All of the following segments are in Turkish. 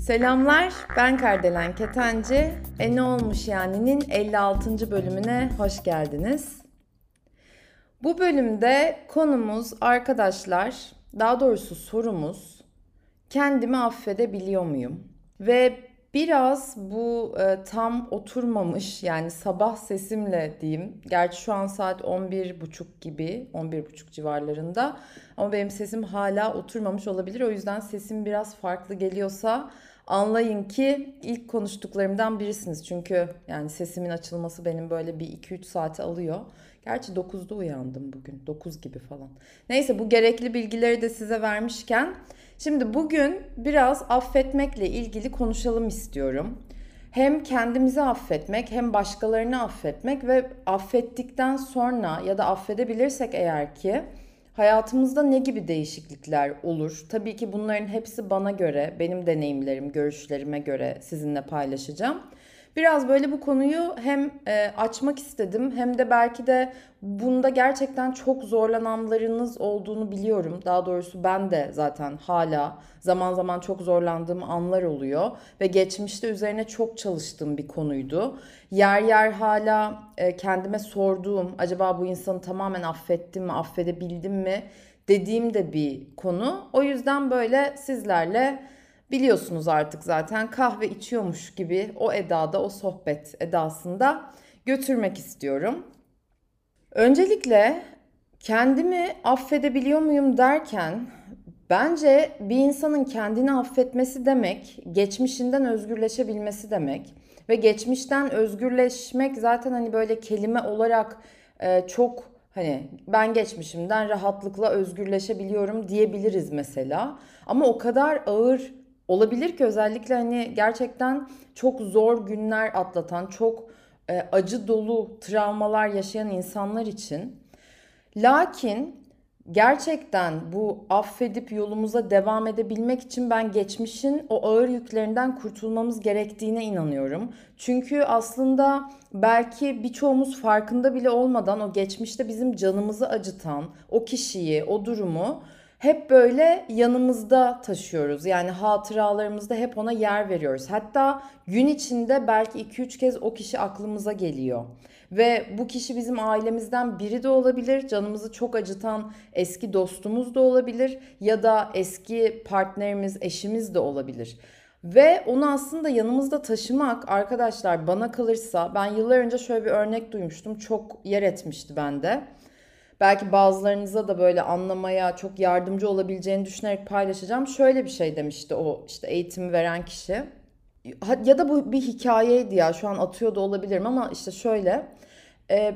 Selamlar, ben Kardelen Ketenci. E ne olmuş yani'nin 56. bölümüne hoş geldiniz. Bu bölümde konumuz arkadaşlar, daha doğrusu sorumuz kendimi affedebiliyor muyum? Ve biraz bu e, tam oturmamış yani sabah sesimle diyeyim. Gerçi şu an saat 11.30 gibi, 11.30 civarlarında. Ama benim sesim hala oturmamış olabilir. O yüzden sesim biraz farklı geliyorsa anlayın ki ilk konuştuklarımdan birisiniz. Çünkü yani sesimin açılması benim böyle bir 2-3 saate alıyor. Gerçi 9'da uyandım bugün. 9 gibi falan. Neyse bu gerekli bilgileri de size vermişken şimdi bugün biraz affetmekle ilgili konuşalım istiyorum. Hem kendimizi affetmek hem başkalarını affetmek ve affettikten sonra ya da affedebilirsek eğer ki hayatımızda ne gibi değişiklikler olur? Tabii ki bunların hepsi bana göre, benim deneyimlerim, görüşlerime göre sizinle paylaşacağım. Biraz böyle bu konuyu hem e, açmak istedim hem de belki de bunda gerçekten çok zorlananlarınız olduğunu biliyorum. Daha doğrusu ben de zaten hala zaman zaman çok zorlandığım anlar oluyor ve geçmişte üzerine çok çalıştığım bir konuydu. Yer yer hala e, kendime sorduğum acaba bu insanı tamamen affettim mi, affedebildim mi dediğim de bir konu. O yüzden böyle sizlerle biliyorsunuz artık zaten kahve içiyormuş gibi o edada, o sohbet edasında götürmek istiyorum. Öncelikle kendimi affedebiliyor muyum derken bence bir insanın kendini affetmesi demek geçmişinden özgürleşebilmesi demek. Ve geçmişten özgürleşmek zaten hani böyle kelime olarak e, çok hani ben geçmişimden rahatlıkla özgürleşebiliyorum diyebiliriz mesela. Ama o kadar ağır olabilir ki özellikle hani gerçekten çok zor günler atlatan, çok e, acı dolu travmalar yaşayan insanlar için. Lakin gerçekten bu affedip yolumuza devam edebilmek için ben geçmişin o ağır yüklerinden kurtulmamız gerektiğine inanıyorum. Çünkü aslında belki birçoğumuz farkında bile olmadan o geçmişte bizim canımızı acıtan o kişiyi, o durumu hep böyle yanımızda taşıyoruz. Yani hatıralarımızda hep ona yer veriyoruz. Hatta gün içinde belki 2-3 kez o kişi aklımıza geliyor. Ve bu kişi bizim ailemizden biri de olabilir. Canımızı çok acıtan eski dostumuz da olabilir ya da eski partnerimiz, eşimiz de olabilir. Ve onu aslında yanımızda taşımak arkadaşlar bana kalırsa ben yıllar önce şöyle bir örnek duymuştum. Çok yer etmişti bende belki bazılarınıza da böyle anlamaya çok yardımcı olabileceğini düşünerek paylaşacağım. Şöyle bir şey demişti o işte eğitimi veren kişi. Ya da bu bir hikayeydi ya şu an atıyor da olabilirim ama işte şöyle. E,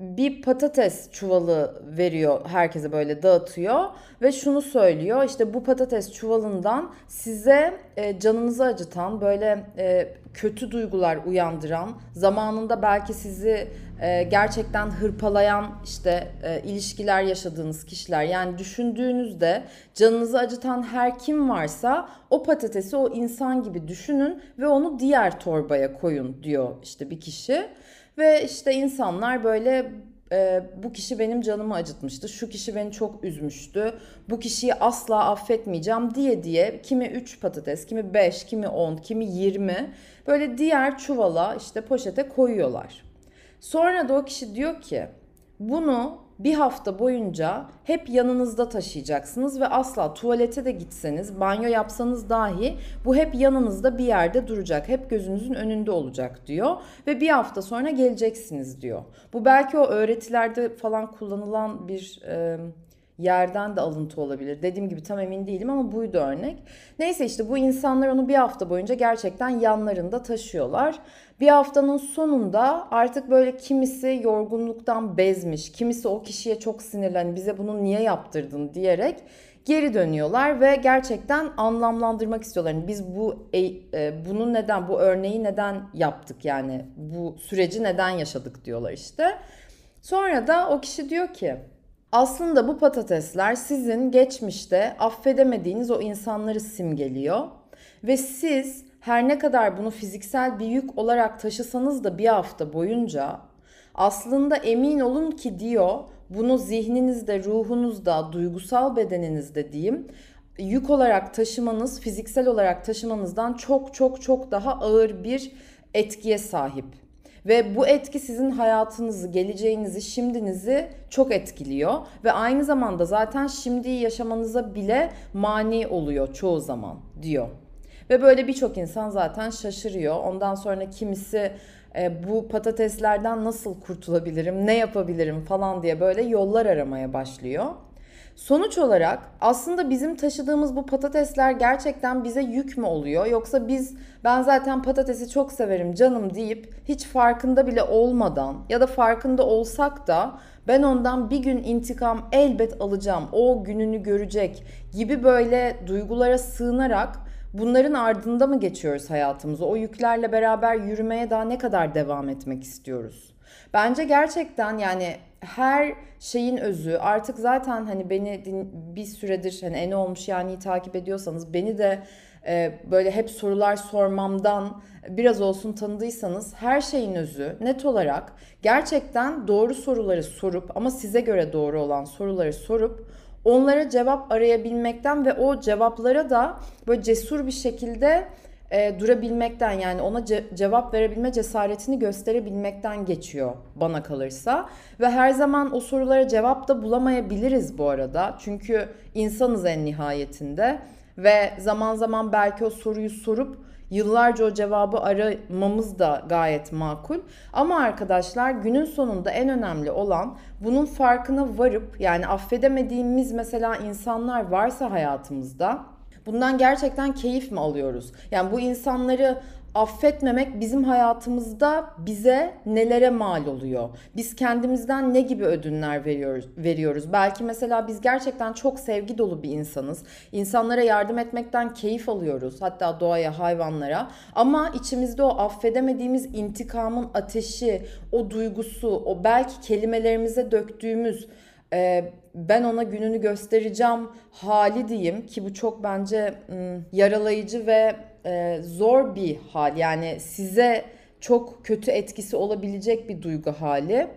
bir patates çuvalı veriyor herkese böyle dağıtıyor ve şunu söylüyor işte bu patates çuvalından size e, canınızı acıtan böyle e, kötü duygular uyandıran zamanında belki sizi e, gerçekten hırpalayan işte e, ilişkiler yaşadığınız kişiler yani düşündüğünüzde canınızı acıtan her kim varsa o patatesi o insan gibi düşünün ve onu diğer torbaya koyun diyor işte bir kişi. Ve işte insanlar böyle e, bu kişi benim canımı acıtmıştı, şu kişi beni çok üzmüştü, bu kişiyi asla affetmeyeceğim diye diye kimi 3 patates, kimi 5, kimi 10, kimi 20 böyle diğer çuvala işte poşete koyuyorlar. Sonra da o kişi diyor ki bunu bir hafta boyunca hep yanınızda taşıyacaksınız ve asla tuvalete de gitseniz, banyo yapsanız dahi bu hep yanınızda bir yerde duracak. Hep gözünüzün önünde olacak diyor ve bir hafta sonra geleceksiniz diyor. Bu belki o öğretilerde falan kullanılan bir e, yerden de alıntı olabilir. Dediğim gibi tam emin değilim ama buydu örnek. Neyse işte bu insanlar onu bir hafta boyunca gerçekten yanlarında taşıyorlar. Bir haftanın sonunda artık böyle kimisi yorgunluktan bezmiş, kimisi o kişiye çok sinirlen, hani bize bunu niye yaptırdın diyerek geri dönüyorlar ve gerçekten anlamlandırmak istiyorlar. Yani biz bu e, e, bunu neden, bu örneği neden yaptık yani bu süreci neden yaşadık diyorlar işte. Sonra da o kişi diyor ki aslında bu patatesler sizin geçmişte affedemediğiniz o insanları simgeliyor ve siz her ne kadar bunu fiziksel bir yük olarak taşısanız da bir hafta boyunca Aslında emin olun ki diyor bunu zihninizde, ruhunuzda, duygusal bedeninizde diyeyim yük olarak taşımanız, fiziksel olarak taşımanızdan çok çok çok daha ağır bir etkiye sahip. Ve bu etki sizin hayatınızı, geleceğinizi, şimdinizi çok etkiliyor. Ve aynı zamanda zaten şimdiyi yaşamanıza bile mani oluyor çoğu zaman diyor. Ve böyle birçok insan zaten şaşırıyor. Ondan sonra kimisi e, bu patateslerden nasıl kurtulabilirim, ne yapabilirim falan diye böyle yollar aramaya başlıyor. Sonuç olarak aslında bizim taşıdığımız bu patatesler gerçekten bize yük mü oluyor yoksa biz ben zaten patatesi çok severim canım deyip hiç farkında bile olmadan ya da farkında olsak da ben ondan bir gün intikam elbet alacağım. O gününü görecek gibi böyle duygulara sığınarak bunların ardında mı geçiyoruz hayatımızı? O yüklerle beraber yürümeye daha ne kadar devam etmek istiyoruz? Bence gerçekten yani her şeyin özü. Artık zaten hani beni bir süredir hani en olmuş yani takip ediyorsanız beni de e, böyle hep sorular sormamdan biraz olsun tanıdıysanız her şeyin özü. Net olarak gerçekten doğru soruları sorup ama size göre doğru olan soruları sorup onlara cevap arayabilmekten ve o cevaplara da böyle cesur bir şekilde e, durabilmekten yani ona ce- cevap verebilme cesaretini gösterebilmekten geçiyor bana kalırsa. Ve her zaman o sorulara cevap da bulamayabiliriz bu arada. Çünkü insanız en nihayetinde ve zaman zaman belki o soruyu sorup yıllarca o cevabı aramamız da gayet makul. Ama arkadaşlar günün sonunda en önemli olan bunun farkına varıp yani affedemediğimiz mesela insanlar varsa hayatımızda Bundan gerçekten keyif mi alıyoruz? Yani bu insanları affetmemek bizim hayatımızda bize nelere mal oluyor? Biz kendimizden ne gibi ödünler veriyoruz? veriyoruz? Belki mesela biz gerçekten çok sevgi dolu bir insanız. İnsanlara yardım etmekten keyif alıyoruz. Hatta doğaya, hayvanlara. Ama içimizde o affedemediğimiz intikamın ateşi, o duygusu, o belki kelimelerimize döktüğümüz e, ben ona gününü göstereceğim hali diyeyim ki bu çok bence yaralayıcı ve e, zor bir hal. Yani size çok kötü etkisi olabilecek bir duygu hali.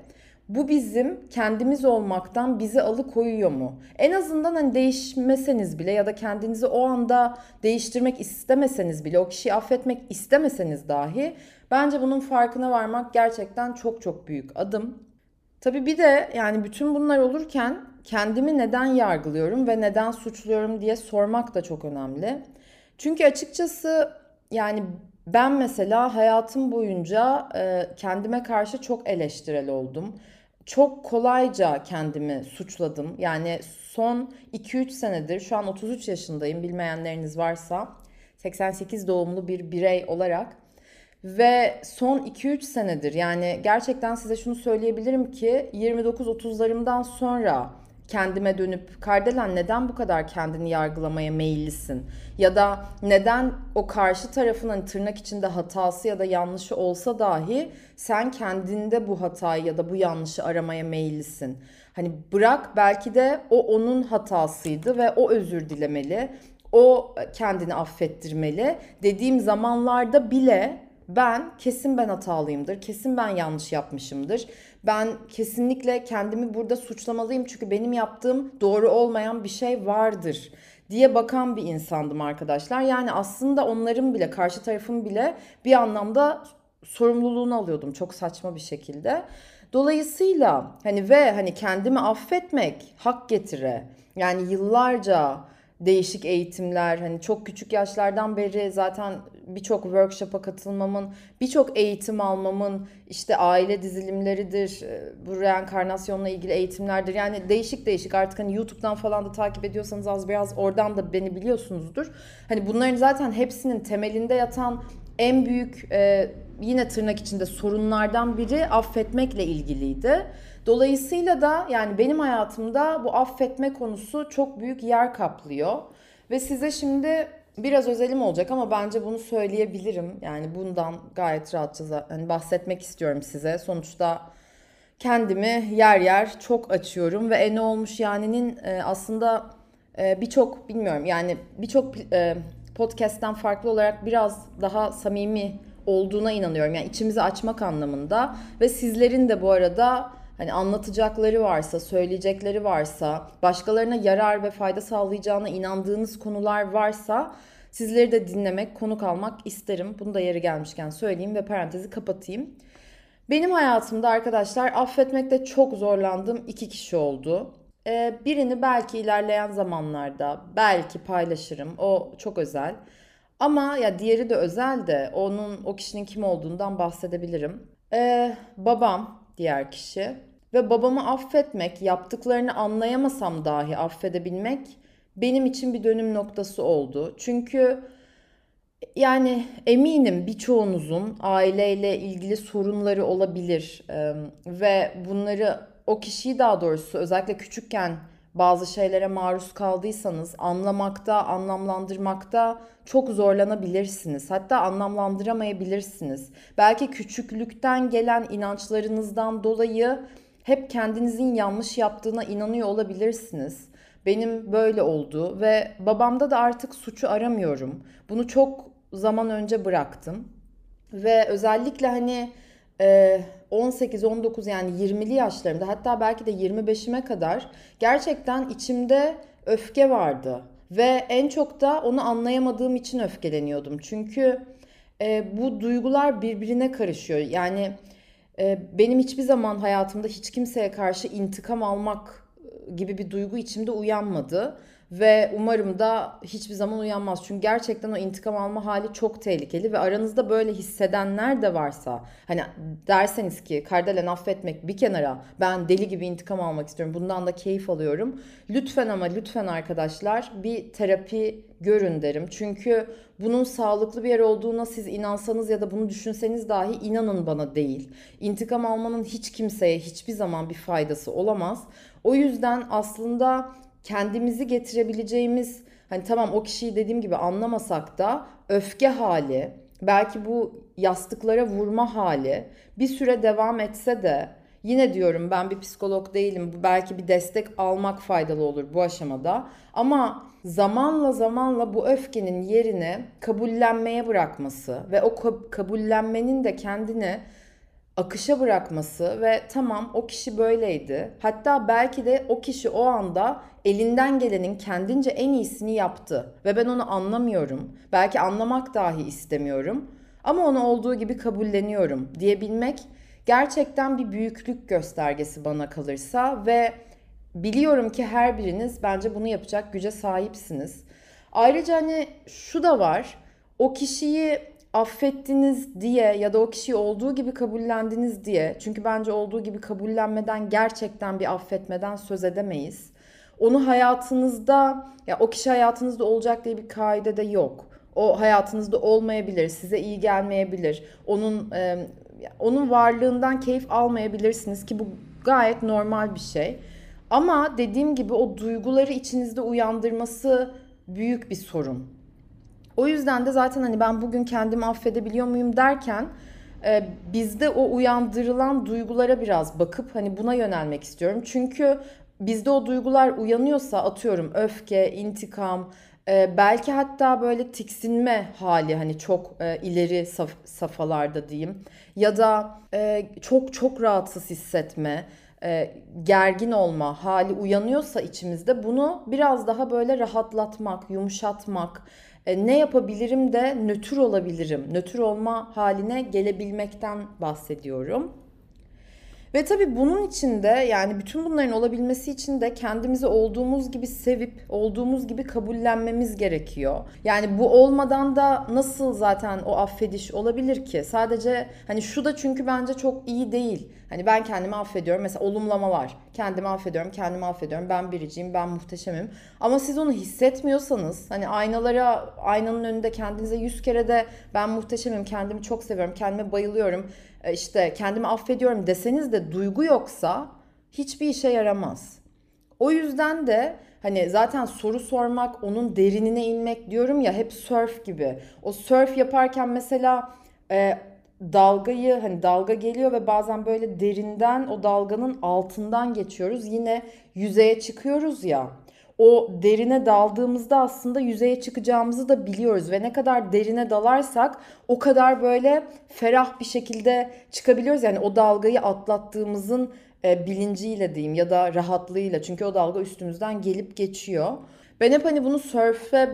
Bu bizim kendimiz olmaktan bizi alıkoyuyor mu? En azından hani değişmeseniz bile ya da kendinizi o anda değiştirmek istemeseniz bile, o kişiyi affetmek istemeseniz dahi bence bunun farkına varmak gerçekten çok çok büyük adım. Tabii bir de yani bütün bunlar olurken kendimi neden yargılıyorum ve neden suçluyorum diye sormak da çok önemli. Çünkü açıkçası yani ben mesela hayatım boyunca e, kendime karşı çok eleştirel oldum. Çok kolayca kendimi suçladım. Yani son 2-3 senedir şu an 33 yaşındayım bilmeyenleriniz varsa 88 doğumlu bir birey olarak ve son 2-3 senedir yani gerçekten size şunu söyleyebilirim ki 29-30'larımdan sonra kendime dönüp Kardelen neden bu kadar kendini yargılamaya meyillisin? Ya da neden o karşı tarafın hani tırnak içinde hatası ya da yanlışı olsa dahi sen kendinde bu hatayı ya da bu yanlışı aramaya meyillisin? Hani bırak belki de o onun hatasıydı ve o özür dilemeli. O kendini affettirmeli dediğim zamanlarda bile ben kesin ben hatalıyımdır, kesin ben yanlış yapmışımdır. Ben kesinlikle kendimi burada suçlamalıyım çünkü benim yaptığım doğru olmayan bir şey vardır diye bakan bir insandım arkadaşlar. Yani aslında onların bile karşı tarafın bile bir anlamda sorumluluğunu alıyordum çok saçma bir şekilde. Dolayısıyla hani ve hani kendimi affetmek hak getire. Yani yıllarca değişik eğitimler hani çok küçük yaşlardan beri zaten birçok workshop'a katılmamın, birçok eğitim almamın işte aile dizilimleridir, e, bu reenkarnasyonla ilgili eğitimlerdir. Yani değişik değişik artık hani YouTube'dan falan da takip ediyorsanız az biraz oradan da beni biliyorsunuzdur. Hani bunların zaten hepsinin temelinde yatan en büyük e, yine tırnak içinde sorunlardan biri affetmekle ilgiliydi. Dolayısıyla da yani benim hayatımda bu affetme konusu çok büyük yer kaplıyor. Ve size şimdi biraz özelim olacak ama bence bunu söyleyebilirim. Yani bundan gayet rahatça yani bahsetmek istiyorum size. Sonuçta kendimi yer yer çok açıyorum ve en olmuş yani'nin e, aslında e, birçok bilmiyorum yani birçok e, podcast'ten farklı olarak biraz daha samimi olduğuna inanıyorum. Yani içimizi açmak anlamında ve sizlerin de bu arada hani anlatacakları varsa, söyleyecekleri varsa, başkalarına yarar ve fayda sağlayacağına inandığınız konular varsa sizleri de dinlemek, konuk almak isterim. Bunu da yeri gelmişken söyleyeyim ve parantezi kapatayım. Benim hayatımda arkadaşlar affetmekte çok zorlandığım iki kişi oldu. Ee, birini belki ilerleyen zamanlarda belki paylaşırım. O çok özel. Ama ya diğeri de özel de onun o kişinin kim olduğundan bahsedebilirim. Ee, babam diğer kişi ve babamı affetmek, yaptıklarını anlayamasam dahi affedebilmek benim için bir dönüm noktası oldu. Çünkü yani eminim birçoğunuzun aileyle ilgili sorunları olabilir ee, ve bunları o kişiyi daha doğrusu özellikle küçükken bazı şeylere maruz kaldıysanız anlamakta, anlamlandırmakta çok zorlanabilirsiniz. Hatta anlamlandıramayabilirsiniz. Belki küçüklükten gelen inançlarınızdan dolayı hep kendinizin yanlış yaptığına inanıyor olabilirsiniz. Benim böyle oldu ve babamda da artık suçu aramıyorum. Bunu çok zaman önce bıraktım. Ve özellikle hani 18, 19 yani 20'li yaşlarımda hatta belki de 25'ime kadar gerçekten içimde öfke vardı. Ve en çok da onu anlayamadığım için öfkeleniyordum. Çünkü e, bu duygular birbirine karışıyor. Yani e, benim hiçbir zaman hayatımda hiç kimseye karşı intikam almak gibi bir duygu içimde uyanmadı. Ve umarım da hiçbir zaman uyanmaz. Çünkü gerçekten o intikam alma hali çok tehlikeli ve aranızda böyle hissedenler de varsa hani derseniz ki Kardelen affetmek bir kenara ben deli gibi intikam almak istiyorum. Bundan da keyif alıyorum. Lütfen ama lütfen arkadaşlar bir terapi görün derim. Çünkü bunun sağlıklı bir yer olduğuna siz inansanız ya da bunu düşünseniz dahi inanın bana değil. İntikam almanın hiç kimseye hiçbir zaman bir faydası olamaz. O yüzden aslında kendimizi getirebileceğimiz hani tamam o kişiyi dediğim gibi anlamasak da öfke hali, belki bu yastıklara vurma hali bir süre devam etse de yine diyorum ben bir psikolog değilim. Belki bir destek almak faydalı olur bu aşamada. Ama zamanla zamanla bu öfkenin yerini kabullenmeye bırakması ve o kabullenmenin de kendini akışa bırakması ve tamam o kişi böyleydi. Hatta belki de o kişi o anda elinden gelenin kendince en iyisini yaptı ve ben onu anlamıyorum. Belki anlamak dahi istemiyorum ama onu olduğu gibi kabulleniyorum diyebilmek gerçekten bir büyüklük göstergesi bana kalırsa ve biliyorum ki her biriniz bence bunu yapacak güce sahipsiniz. Ayrıca hani şu da var. O kişiyi affettiniz diye ya da o kişiyi olduğu gibi kabullendiniz diye çünkü bence olduğu gibi kabullenmeden gerçekten bir affetmeden söz edemeyiz. Onu hayatınızda ya o kişi hayatınızda olacak diye bir kaide de yok. O hayatınızda olmayabilir, size iyi gelmeyebilir. Onun e, onun varlığından keyif almayabilirsiniz ki bu gayet normal bir şey. Ama dediğim gibi o duyguları içinizde uyandırması büyük bir sorun. O yüzden de zaten hani ben bugün kendimi affedebiliyor muyum derken e, bizde o uyandırılan duygulara biraz bakıp hani buna yönelmek istiyorum. Çünkü bizde o duygular uyanıyorsa atıyorum öfke, intikam, e, belki hatta böyle tiksinme hali hani çok e, ileri saf, safhalarda diyeyim ya da e, çok çok rahatsız hissetme, e, gergin olma hali uyanıyorsa içimizde bunu biraz daha böyle rahatlatmak, yumuşatmak, e, ne yapabilirim de nötr olabilirim, nötr olma haline gelebilmekten bahsediyorum. Ve tabii bunun için de yani bütün bunların olabilmesi için de kendimizi olduğumuz gibi sevip olduğumuz gibi kabullenmemiz gerekiyor. Yani bu olmadan da nasıl zaten o affediş olabilir ki? Sadece hani şu da çünkü bence çok iyi değil. Hani ben kendimi affediyorum. Mesela olumlamalar. Kendimi affediyorum, kendimi affediyorum. Ben biriciyim, ben muhteşemim. Ama siz onu hissetmiyorsanız hani aynalara, aynanın önünde kendinize yüz kere de ben muhteşemim, kendimi çok seviyorum, kendime bayılıyorum işte kendimi affediyorum deseniz de duygu yoksa hiçbir işe yaramaz. O yüzden de hani zaten soru sormak, onun derinine inmek diyorum ya hep surf gibi. O surf yaparken mesela e, dalgayı hani dalga geliyor ve bazen böyle derinden o dalganın altından geçiyoruz. Yine yüzeye çıkıyoruz ya. O derine daldığımızda aslında yüzeye çıkacağımızı da biliyoruz ve ne kadar derine dalarsak o kadar böyle ferah bir şekilde çıkabiliyoruz. Yani o dalgayı atlattığımızın e, bilinciyle diyeyim ya da rahatlığıyla çünkü o dalga üstümüzden gelip geçiyor. Ben hep hani bunu sörfe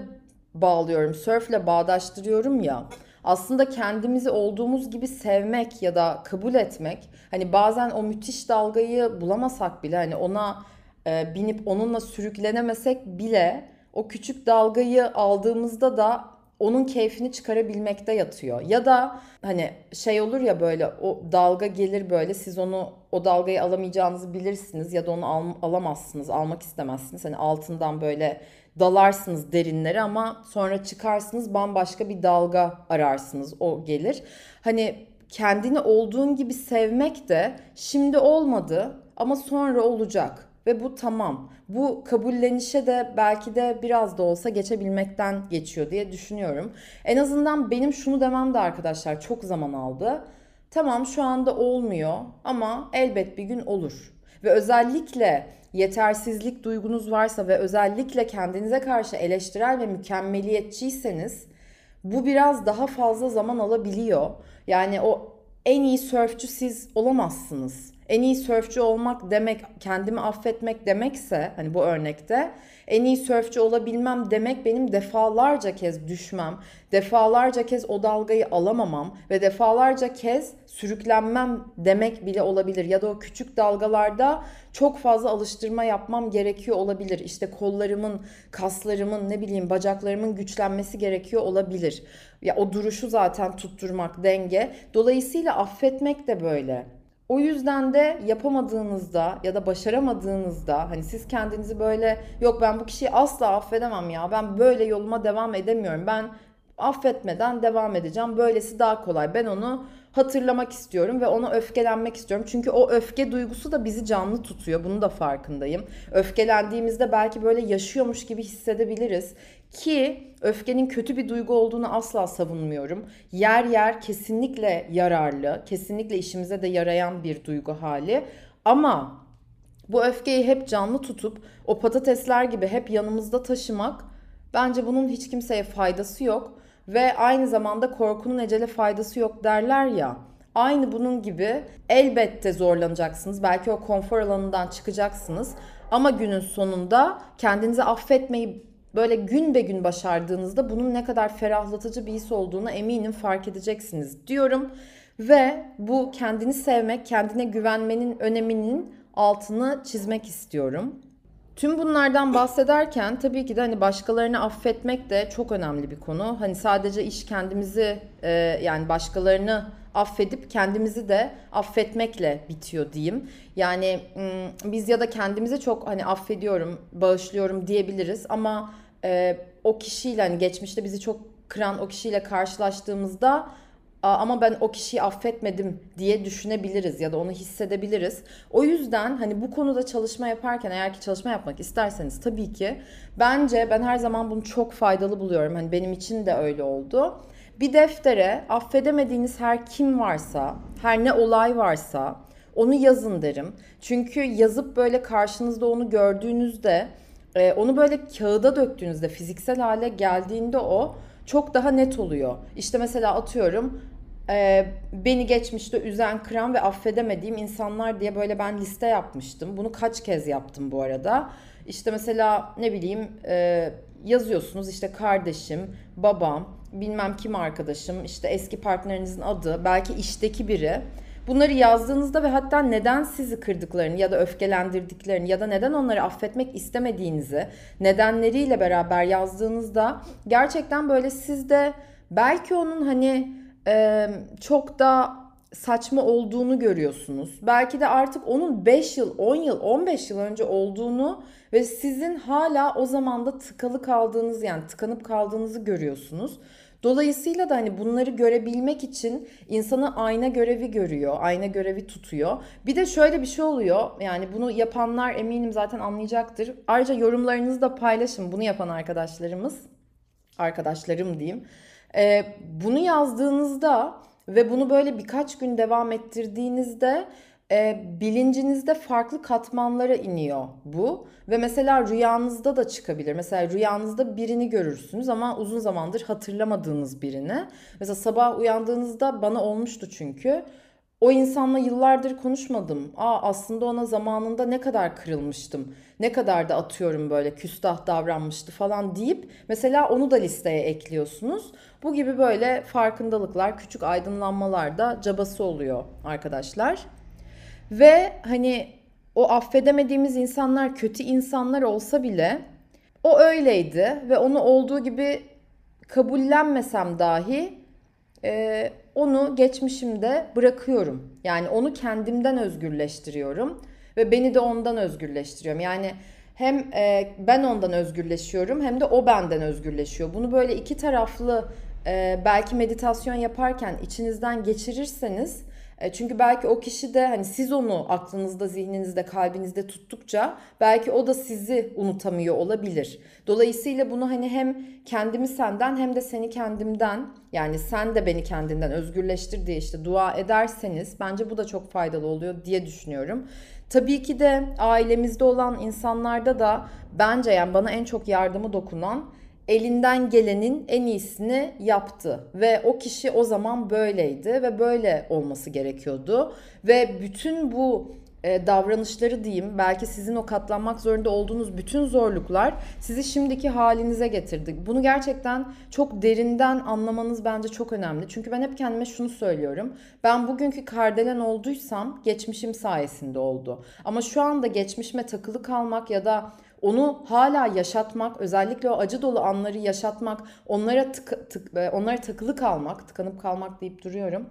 bağlıyorum, sörfle bağdaştırıyorum ya. Aslında kendimizi olduğumuz gibi sevmek ya da kabul etmek hani bazen o müthiş dalgayı bulamasak bile hani ona e, binip onunla sürüklenemesek bile o küçük dalgayı aldığımızda da onun keyfini çıkarabilmekte yatıyor. Ya da hani şey olur ya böyle o dalga gelir böyle siz onu o dalgayı alamayacağınızı bilirsiniz ya da onu al, alamazsınız, almak istemezsiniz. Hani altından böyle dalarsınız derinlere ama sonra çıkarsınız bambaşka bir dalga ararsınız o gelir. Hani kendini olduğun gibi sevmek de şimdi olmadı ama sonra olacak ve bu tamam. Bu kabullenişe de belki de biraz da olsa geçebilmekten geçiyor diye düşünüyorum. En azından benim şunu demem de arkadaşlar çok zaman aldı. Tamam şu anda olmuyor ama elbet bir gün olur. Ve özellikle yetersizlik duygunuz varsa ve özellikle kendinize karşı eleştirel ve mükemmeliyetçiyseniz bu biraz daha fazla zaman alabiliyor. Yani o en iyi sörfçü siz olamazsınız en iyi sörfçü olmak demek kendimi affetmek demekse hani bu örnekte en iyi sörfçü olabilmem demek benim defalarca kez düşmem, defalarca kez o dalgayı alamamam ve defalarca kez sürüklenmem demek bile olabilir. Ya da o küçük dalgalarda çok fazla alıştırma yapmam gerekiyor olabilir. İşte kollarımın, kaslarımın, ne bileyim bacaklarımın güçlenmesi gerekiyor olabilir. Ya o duruşu zaten tutturmak, denge. Dolayısıyla affetmek de böyle. O yüzden de yapamadığınızda ya da başaramadığınızda hani siz kendinizi böyle yok ben bu kişiyi asla affedemem ya ben böyle yoluma devam edemiyorum ben affetmeden devam edeceğim böylesi daha kolay ben onu hatırlamak istiyorum ve ona öfkelenmek istiyorum. Çünkü o öfke duygusu da bizi canlı tutuyor. Bunu da farkındayım. Öfkelendiğimizde belki böyle yaşıyormuş gibi hissedebiliriz. Ki öfkenin kötü bir duygu olduğunu asla savunmuyorum. Yer yer kesinlikle yararlı, kesinlikle işimize de yarayan bir duygu hali. Ama bu öfkeyi hep canlı tutup o patatesler gibi hep yanımızda taşımak bence bunun hiç kimseye faydası yok ve aynı zamanda korkunun ecele faydası yok derler ya. Aynı bunun gibi elbette zorlanacaksınız. Belki o konfor alanından çıkacaksınız. Ama günün sonunda kendinizi affetmeyi böyle gün be gün başardığınızda bunun ne kadar ferahlatıcı bir his olduğunu eminim fark edeceksiniz diyorum. Ve bu kendini sevmek, kendine güvenmenin öneminin altını çizmek istiyorum. Tüm bunlardan bahsederken tabii ki de hani başkalarını affetmek de çok önemli bir konu. Hani sadece iş kendimizi e, yani başkalarını affedip kendimizi de affetmekle bitiyor diyeyim. Yani biz ya da kendimizi çok hani affediyorum, bağışlıyorum diyebiliriz ama e, o kişiyle hani geçmişte bizi çok kıran o kişiyle karşılaştığımızda ama ben o kişiyi affetmedim diye düşünebiliriz ya da onu hissedebiliriz. O yüzden hani bu konuda çalışma yaparken eğer ki çalışma yapmak isterseniz tabii ki bence ben her zaman bunu çok faydalı buluyorum. Hani benim için de öyle oldu. Bir deftere affedemediğiniz her kim varsa, her ne olay varsa onu yazın derim. Çünkü yazıp böyle karşınızda onu gördüğünüzde e, onu böyle kağıda döktüğünüzde fiziksel hale geldiğinde o çok daha net oluyor. İşte mesela atıyorum e, beni geçmişte üzen, kıran ve affedemediğim insanlar diye böyle ben liste yapmıştım. Bunu kaç kez yaptım bu arada. İşte mesela ne bileyim e, yazıyorsunuz işte kardeşim, babam, bilmem kim arkadaşım, işte eski partnerinizin adı, belki işteki biri. Bunları yazdığınızda ve hatta neden sizi kırdıklarını ya da öfkelendirdiklerini ya da neden onları affetmek istemediğinizi nedenleriyle beraber yazdığınızda gerçekten böyle sizde belki onun hani e, çok da saçma olduğunu görüyorsunuz. Belki de artık onun 5 yıl, 10 yıl, 15 yıl önce olduğunu ve sizin hala o zamanda tıkalı kaldığınız yani tıkanıp kaldığınızı görüyorsunuz. Dolayısıyla da hani bunları görebilmek için insana ayna görevi görüyor, ayna görevi tutuyor. Bir de şöyle bir şey oluyor. Yani bunu yapanlar eminim zaten anlayacaktır. Ayrıca yorumlarınızı da paylaşın bunu yapan arkadaşlarımız. Arkadaşlarım diyeyim. Ee, bunu yazdığınızda ve bunu böyle birkaç gün devam ettirdiğinizde e, bilincinizde farklı katmanlara iniyor bu ve mesela rüyanızda da çıkabilir. Mesela rüyanızda birini görürsünüz ama uzun zamandır hatırlamadığınız birini. Mesela sabah uyandığınızda bana olmuştu çünkü. O insanla yıllardır konuşmadım. Aa aslında ona zamanında ne kadar kırılmıştım. Ne kadar da atıyorum böyle küstah davranmıştı falan deyip mesela onu da listeye ekliyorsunuz. Bu gibi böyle farkındalıklar, küçük aydınlanmalar da cabası oluyor arkadaşlar. Ve hani o affedemediğimiz insanlar kötü insanlar olsa bile o öyleydi ve onu olduğu gibi kabullenmesem dahi e, onu geçmişimde bırakıyorum. Yani onu kendimden özgürleştiriyorum ve beni de ondan özgürleştiriyorum. Yani hem e, ben ondan özgürleşiyorum hem de o benden özgürleşiyor. Bunu böyle iki taraflı e, belki meditasyon yaparken içinizden geçirirseniz çünkü belki o kişi de hani siz onu aklınızda, zihninizde, kalbinizde tuttukça belki o da sizi unutamıyor olabilir. Dolayısıyla bunu hani hem kendimi senden hem de seni kendimden yani sen de beni kendinden özgürleştir diye işte dua ederseniz bence bu da çok faydalı oluyor diye düşünüyorum. Tabii ki de ailemizde olan insanlarda da bence yani bana en çok yardımı dokunan elinden gelenin en iyisini yaptı ve o kişi o zaman böyleydi ve böyle olması gerekiyordu ve bütün bu e, davranışları diyeyim belki sizin o katlanmak zorunda olduğunuz bütün zorluklar sizi şimdiki halinize getirdi. Bunu gerçekten çok derinden anlamanız bence çok önemli. Çünkü ben hep kendime şunu söylüyorum. Ben bugünkü kardelen olduysam geçmişim sayesinde oldu. Ama şu anda geçmişime takılı kalmak ya da onu hala yaşatmak, özellikle o acı dolu anları yaşatmak, onlara tık, tık, e, onlara takılı kalmak, tıkanıp kalmak deyip duruyorum.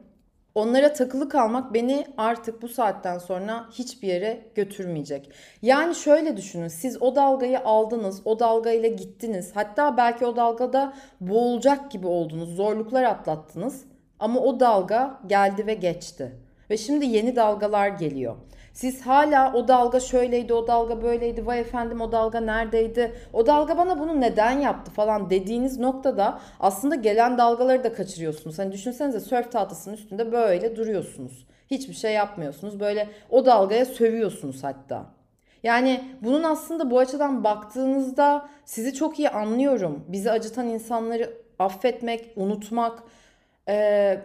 Onlara takılı kalmak beni artık bu saatten sonra hiçbir yere götürmeyecek. Yani şöyle düşünün siz o dalgayı aldınız, o dalgayla gittiniz. Hatta belki o dalgada boğulacak gibi oldunuz, zorluklar atlattınız. Ama o dalga geldi ve geçti. Ve şimdi yeni dalgalar geliyor. Siz hala o dalga şöyleydi, o dalga böyleydi, vay efendim o dalga neredeydi, o dalga bana bunu neden yaptı falan dediğiniz noktada aslında gelen dalgaları da kaçırıyorsunuz. Hani düşünsenize sörf tahtasının üstünde böyle duruyorsunuz. Hiçbir şey yapmıyorsunuz. Böyle o dalgaya sövüyorsunuz hatta. Yani bunun aslında bu açıdan baktığınızda sizi çok iyi anlıyorum. Bizi acıtan insanları affetmek, unutmak, e,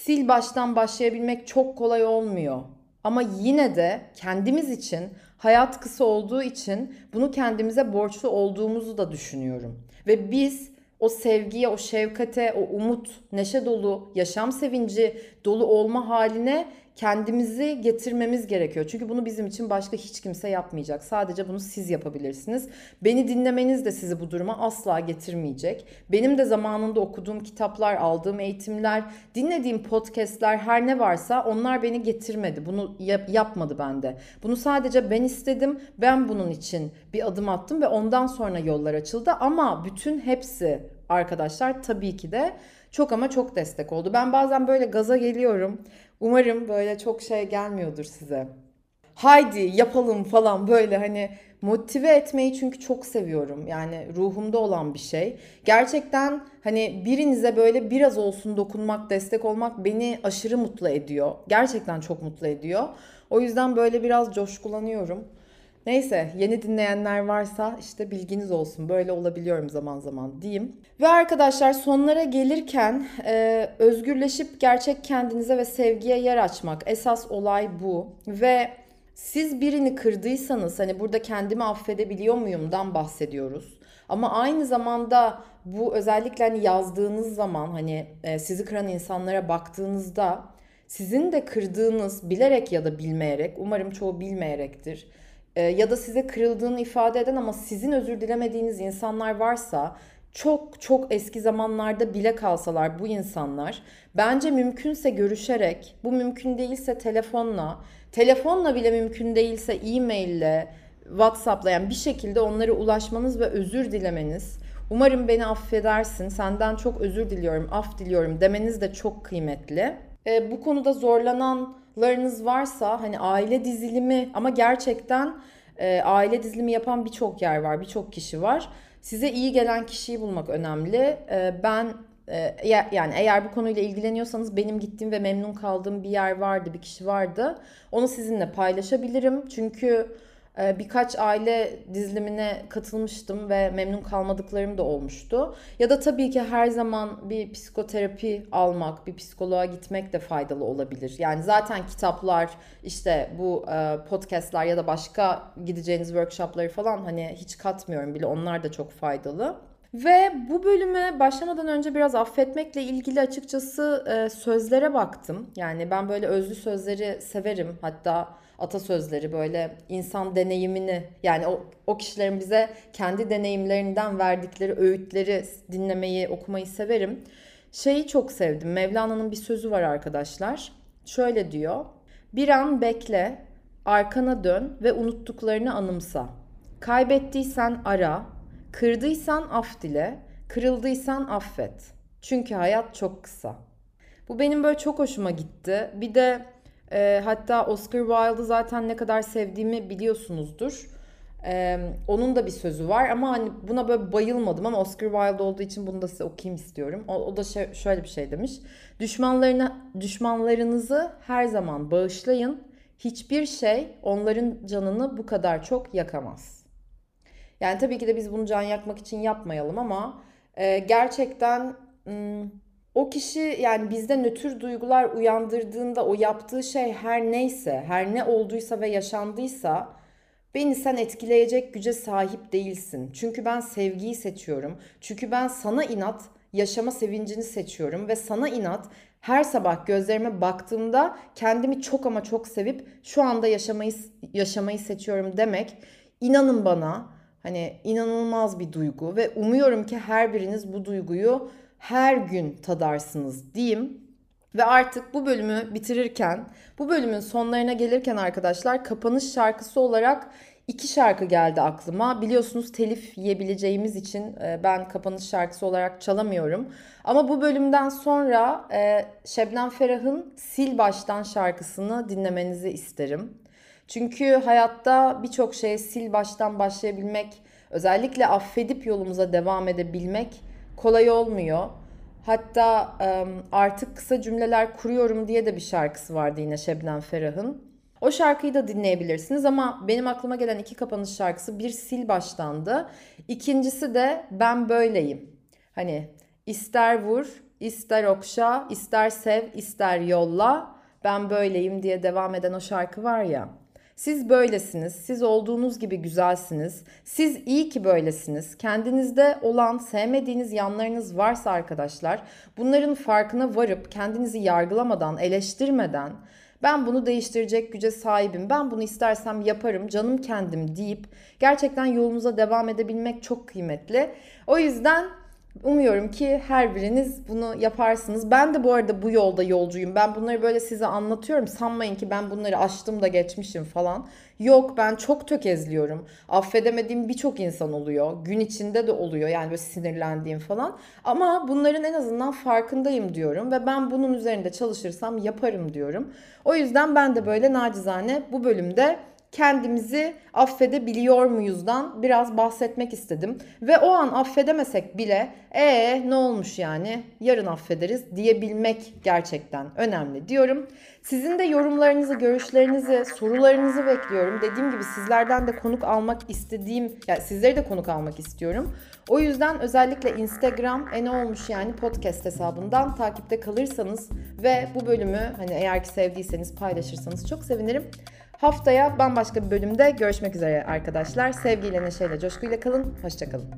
sil baştan başlayabilmek çok kolay olmuyor. Ama yine de kendimiz için hayat kısa olduğu için bunu kendimize borçlu olduğumuzu da düşünüyorum. Ve biz o sevgiye, o şefkate, o umut, neşe dolu, yaşam sevinci dolu olma haline kendimizi getirmemiz gerekiyor. Çünkü bunu bizim için başka hiç kimse yapmayacak. Sadece bunu siz yapabilirsiniz. Beni dinlemeniz de sizi bu duruma asla getirmeyecek. Benim de zamanında okuduğum kitaplar, aldığım eğitimler, dinlediğim podcastler her ne varsa onlar beni getirmedi. Bunu yap- yapmadı bende. Bunu sadece ben istedim. Ben bunun için bir adım attım ve ondan sonra yollar açıldı. Ama bütün hepsi arkadaşlar tabii ki de çok ama çok destek oldu. Ben bazen böyle gaza geliyorum. Umarım böyle çok şey gelmiyordur size. Haydi yapalım falan böyle hani motive etmeyi çünkü çok seviyorum. Yani ruhumda olan bir şey. Gerçekten hani birinize böyle biraz olsun dokunmak, destek olmak beni aşırı mutlu ediyor. Gerçekten çok mutlu ediyor. O yüzden böyle biraz coşkulanıyorum. Neyse yeni dinleyenler varsa işte bilginiz olsun böyle olabiliyorum zaman zaman diyeyim. Ve arkadaşlar sonlara gelirken e, özgürleşip gerçek kendinize ve sevgiye yer açmak esas olay bu. Ve siz birini kırdıysanız hani burada kendimi affedebiliyor muyumdan bahsediyoruz. Ama aynı zamanda bu özellikle hani yazdığınız zaman hani e, sizi kıran insanlara baktığınızda sizin de kırdığınız bilerek ya da bilmeyerek umarım çoğu bilmeyerektir e, ya da size kırıldığını ifade eden ama sizin özür dilemediğiniz insanlar varsa çok çok eski zamanlarda bile kalsalar bu insanlar bence mümkünse görüşerek bu mümkün değilse telefonla telefonla bile mümkün değilse e-maille WhatsApp'la yani bir şekilde onlara ulaşmanız ve özür dilemeniz umarım beni affedersin senden çok özür diliyorum af diliyorum demeniz de çok kıymetli. E, bu konuda zorlanan larınız varsa hani aile dizilimi ama gerçekten e, aile dizilimi yapan birçok yer var, birçok kişi var. Size iyi gelen kişiyi bulmak önemli. E, ben e, yani eğer bu konuyla ilgileniyorsanız benim gittiğim ve memnun kaldığım bir yer vardı, bir kişi vardı. Onu sizinle paylaşabilirim. Çünkü birkaç aile dizilimine katılmıştım ve memnun kalmadıklarım da olmuştu. Ya da tabii ki her zaman bir psikoterapi almak, bir psikoloğa gitmek de faydalı olabilir. Yani zaten kitaplar, işte bu e, podcastlar ya da başka gideceğiniz workshopları falan hani hiç katmıyorum bile. Onlar da çok faydalı. Ve bu bölüme başlamadan önce biraz affetmekle ilgili açıkçası e, sözlere baktım. Yani ben böyle özlü sözleri severim. Hatta atasözleri böyle insan deneyimini yani o, o kişilerin bize kendi deneyimlerinden verdikleri öğütleri dinlemeyi, okumayı severim. Şeyi çok sevdim. Mevlana'nın bir sözü var arkadaşlar. Şöyle diyor. Bir an bekle, arkana dön ve unuttuklarını anımsa. Kaybettiysen ara, kırdıysan af dile, kırıldıysan affet. Çünkü hayat çok kısa. Bu benim böyle çok hoşuma gitti. Bir de e, hatta Oscar Wilde'ı zaten ne kadar sevdiğimi biliyorsunuzdur. E, onun da bir sözü var ama hani buna böyle bayılmadım ama Oscar Wilde olduğu için bunu da size okuyayım istiyorum. O, o da şey, şöyle bir şey demiş. Düşmanlarına, düşmanlarınızı her zaman bağışlayın. Hiçbir şey onların canını bu kadar çok yakamaz. Yani tabii ki de biz bunu can yakmak için yapmayalım ama e, gerçekten... Hmm, o kişi yani bizde nötr duygular uyandırdığında o yaptığı şey her neyse, her ne olduysa ve yaşandıysa beni sen etkileyecek güce sahip değilsin. Çünkü ben sevgiyi seçiyorum. Çünkü ben sana inat yaşama sevincini seçiyorum ve sana inat her sabah gözlerime baktığımda kendimi çok ama çok sevip şu anda yaşamayı yaşamayı seçiyorum demek inanın bana hani inanılmaz bir duygu ve umuyorum ki her biriniz bu duyguyu her gün tadarsınız diyeyim. Ve artık bu bölümü bitirirken, bu bölümün sonlarına gelirken arkadaşlar kapanış şarkısı olarak iki şarkı geldi aklıma. Biliyorsunuz telif yiyebileceğimiz için e, ben kapanış şarkısı olarak çalamıyorum. Ama bu bölümden sonra e, Şebnem Ferah'ın Sil Baştan şarkısını dinlemenizi isterim. Çünkü hayatta birçok şeye sil baştan başlayabilmek, özellikle affedip yolumuza devam edebilmek kolay olmuyor. Hatta artık kısa cümleler kuruyorum diye de bir şarkısı vardı yine Şebnem Ferah'ın. O şarkıyı da dinleyebilirsiniz ama benim aklıma gelen iki kapanış şarkısı bir sil baştandı. İkincisi de ben böyleyim. Hani ister vur, ister okşa, ister sev, ister yolla. Ben böyleyim diye devam eden o şarkı var ya. Siz böylesiniz. Siz olduğunuz gibi güzelsiniz. Siz iyi ki böylesiniz. Kendinizde olan sevmediğiniz yanlarınız varsa arkadaşlar, bunların farkına varıp kendinizi yargılamadan, eleştirmeden ben bunu değiştirecek güce sahibim. Ben bunu istersem yaparım. Canım kendim deyip gerçekten yolunuza devam edebilmek çok kıymetli. O yüzden Umuyorum ki her biriniz bunu yaparsınız. Ben de bu arada bu yolda yolcuyum. Ben bunları böyle size anlatıyorum. Sanmayın ki ben bunları aştım da geçmişim falan. Yok ben çok tökezliyorum. Affedemediğim birçok insan oluyor. Gün içinde de oluyor yani böyle sinirlendiğim falan. Ama bunların en azından farkındayım diyorum. Ve ben bunun üzerinde çalışırsam yaparım diyorum. O yüzden ben de böyle nacizane bu bölümde kendimizi affedebiliyor muyuzdan biraz bahsetmek istedim. Ve o an affedemesek bile ee ne olmuş yani yarın affederiz diyebilmek gerçekten önemli diyorum. Sizin de yorumlarınızı, görüşlerinizi, sorularınızı bekliyorum. Dediğim gibi sizlerden de konuk almak istediğim, yani sizleri de konuk almak istiyorum. O yüzden özellikle Instagram e ne olmuş yani podcast hesabından takipte kalırsanız ve bu bölümü hani eğer ki sevdiyseniz paylaşırsanız çok sevinirim. Haftaya bambaşka bir bölümde görüşmek üzere arkadaşlar. Sevgiyle, neşeyle, coşkuyla kalın. Hoşçakalın.